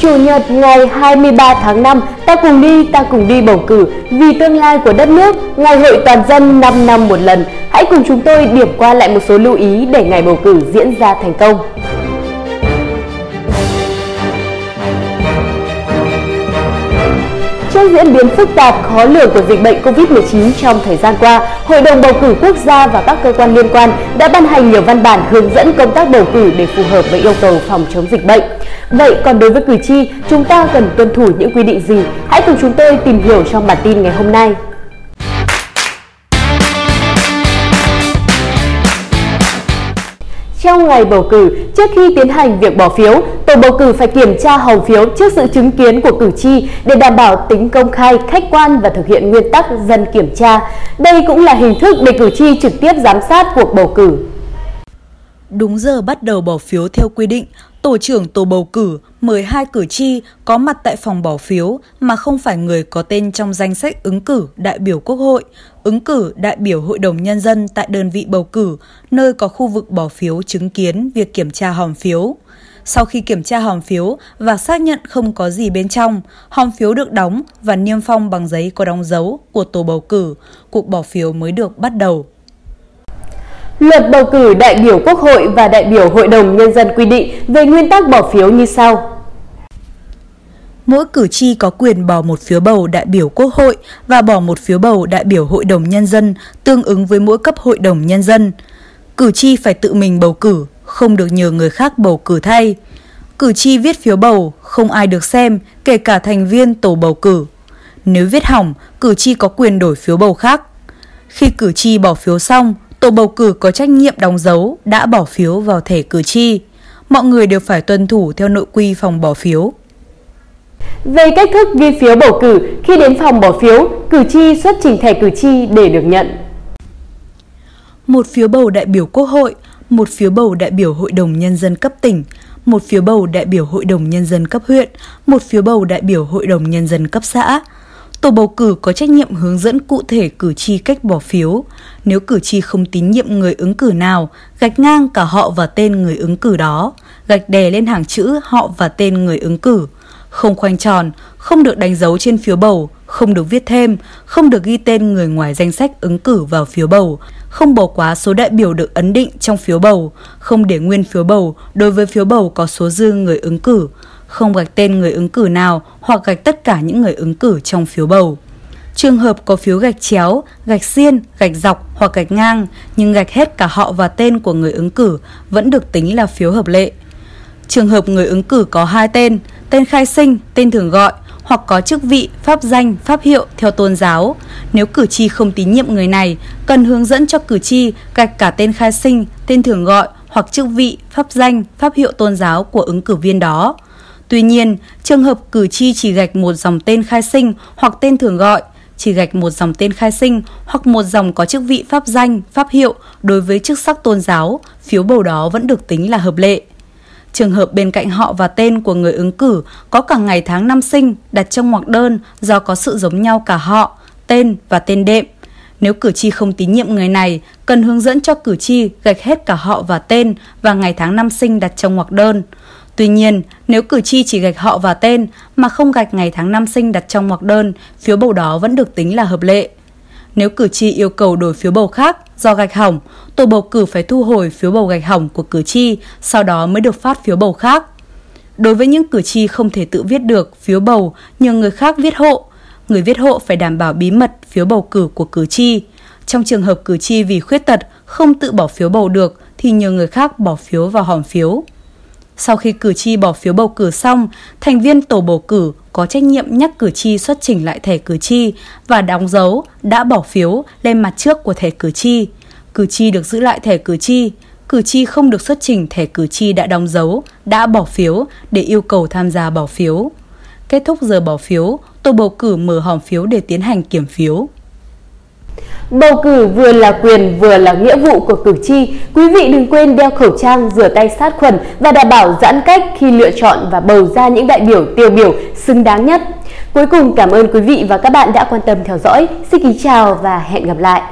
Chủ nhật ngày 23 tháng 5, ta cùng đi, ta cùng đi bầu cử vì tương lai của đất nước, ngày hội toàn dân 5 năm một lần. Hãy cùng chúng tôi điểm qua lại một số lưu ý để ngày bầu cử diễn ra thành công. Trước diễn biến phức tạp khó lường của dịch bệnh COVID-19 trong thời gian qua, Hội đồng bầu cử quốc gia và các cơ quan liên quan đã ban hành nhiều văn bản hướng dẫn công tác bầu cử để phù hợp với yêu cầu phòng chống dịch bệnh. Vậy còn đối với cử tri, chúng ta cần tuân thủ những quy định gì? Hãy cùng chúng tôi tìm hiểu trong bản tin ngày hôm nay. Trong ngày bầu cử, trước khi tiến hành việc bỏ phiếu, tổ bầu cử phải kiểm tra hầu phiếu trước sự chứng kiến của cử tri để đảm bảo tính công khai, khách quan và thực hiện nguyên tắc dân kiểm tra. Đây cũng là hình thức để cử tri trực tiếp giám sát cuộc bầu cử. Đúng giờ bắt đầu bỏ phiếu theo quy định, tổ trưởng tổ bầu cử mời hai cử tri có mặt tại phòng bỏ phiếu mà không phải người có tên trong danh sách ứng cử đại biểu quốc hội, ứng cử đại biểu hội đồng nhân dân tại đơn vị bầu cử, nơi có khu vực bỏ phiếu chứng kiến việc kiểm tra hòm phiếu. Sau khi kiểm tra hòm phiếu và xác nhận không có gì bên trong, hòm phiếu được đóng và niêm phong bằng giấy có đóng dấu của tổ bầu cử, cuộc bỏ phiếu mới được bắt đầu. Luật bầu cử đại biểu Quốc hội và đại biểu Hội đồng Nhân dân quy định về nguyên tắc bỏ phiếu như sau. Mỗi cử tri có quyền bỏ một phiếu bầu đại biểu Quốc hội và bỏ một phiếu bầu đại biểu Hội đồng Nhân dân tương ứng với mỗi cấp Hội đồng Nhân dân. Cử tri phải tự mình bầu cử, không được nhờ người khác bầu cử thay. Cử tri viết phiếu bầu, không ai được xem, kể cả thành viên tổ bầu cử. Nếu viết hỏng, cử tri có quyền đổi phiếu bầu khác. Khi cử tri bỏ phiếu xong, tổ bầu cử có trách nhiệm đóng dấu đã bỏ phiếu vào thẻ cử tri. Mọi người đều phải tuân thủ theo nội quy phòng bỏ phiếu. Về cách thức ghi phiếu bầu cử, khi đến phòng bỏ phiếu, cử tri xuất trình thẻ cử tri để được nhận. Một phiếu bầu đại biểu Quốc hội, một phiếu bầu đại biểu Hội đồng Nhân dân cấp tỉnh, một phiếu bầu đại biểu Hội đồng Nhân dân cấp huyện, một phiếu bầu đại biểu Hội đồng Nhân dân cấp xã, Tổ bầu cử có trách nhiệm hướng dẫn cụ thể cử tri cách bỏ phiếu. Nếu cử tri không tín nhiệm người ứng cử nào, gạch ngang cả họ và tên người ứng cử đó, gạch đè lên hàng chữ họ và tên người ứng cử. Không khoanh tròn, không được đánh dấu trên phiếu bầu, không được viết thêm, không được ghi tên người ngoài danh sách ứng cử vào phiếu bầu, không bỏ quá số đại biểu được ấn định trong phiếu bầu, không để nguyên phiếu bầu đối với phiếu bầu có số dư người ứng cử, không gạch tên người ứng cử nào hoặc gạch tất cả những người ứng cử trong phiếu bầu. Trường hợp có phiếu gạch chéo, gạch xiên, gạch dọc hoặc gạch ngang nhưng gạch hết cả họ và tên của người ứng cử vẫn được tính là phiếu hợp lệ. Trường hợp người ứng cử có hai tên, tên khai sinh, tên thường gọi hoặc có chức vị, pháp danh, pháp hiệu theo tôn giáo. Nếu cử tri không tín nhiệm người này, cần hướng dẫn cho cử tri gạch cả tên khai sinh, tên thường gọi hoặc chức vị, pháp danh, pháp hiệu tôn giáo của ứng cử viên đó. Tuy nhiên, trường hợp cử tri chỉ gạch một dòng tên khai sinh hoặc tên thường gọi, chỉ gạch một dòng tên khai sinh hoặc một dòng có chức vị pháp danh, pháp hiệu đối với chức sắc tôn giáo, phiếu bầu đó vẫn được tính là hợp lệ. Trường hợp bên cạnh họ và tên của người ứng cử có cả ngày tháng năm sinh đặt trong ngoặc đơn do có sự giống nhau cả họ, tên và tên đệm. Nếu cử tri không tín nhiệm người này, cần hướng dẫn cho cử tri gạch hết cả họ và tên và ngày tháng năm sinh đặt trong ngoặc đơn. Tuy nhiên, nếu cử tri chỉ gạch họ và tên mà không gạch ngày tháng năm sinh đặt trong ngoặc đơn, phiếu bầu đó vẫn được tính là hợp lệ. Nếu cử tri yêu cầu đổi phiếu bầu khác do gạch hỏng, tổ bầu cử phải thu hồi phiếu bầu gạch hỏng của cử tri, sau đó mới được phát phiếu bầu khác. Đối với những cử tri không thể tự viết được phiếu bầu nhờ người khác viết hộ, người viết hộ phải đảm bảo bí mật phiếu bầu cử của cử tri. Trong trường hợp cử tri vì khuyết tật không tự bỏ phiếu bầu được thì nhờ người khác bỏ phiếu vào hòm phiếu. Sau khi cử tri bỏ phiếu bầu cử xong, thành viên tổ bầu cử có trách nhiệm nhắc cử tri xuất trình lại thẻ cử tri và đóng dấu đã bỏ phiếu lên mặt trước của thẻ cử tri. Cử tri được giữ lại thẻ cử tri, cử tri không được xuất trình thẻ cử tri đã đóng dấu, đã bỏ phiếu để yêu cầu tham gia bỏ phiếu. Kết thúc giờ bỏ phiếu, tổ bầu cử mở hòm phiếu để tiến hành kiểm phiếu. Bầu cử vừa là quyền vừa là nghĩa vụ của cử tri. Quý vị đừng quên đeo khẩu trang, rửa tay sát khuẩn và đảm bảo giãn cách khi lựa chọn và bầu ra những đại biểu tiêu biểu xứng đáng nhất. Cuối cùng cảm ơn quý vị và các bạn đã quan tâm theo dõi. Xin kính chào và hẹn gặp lại.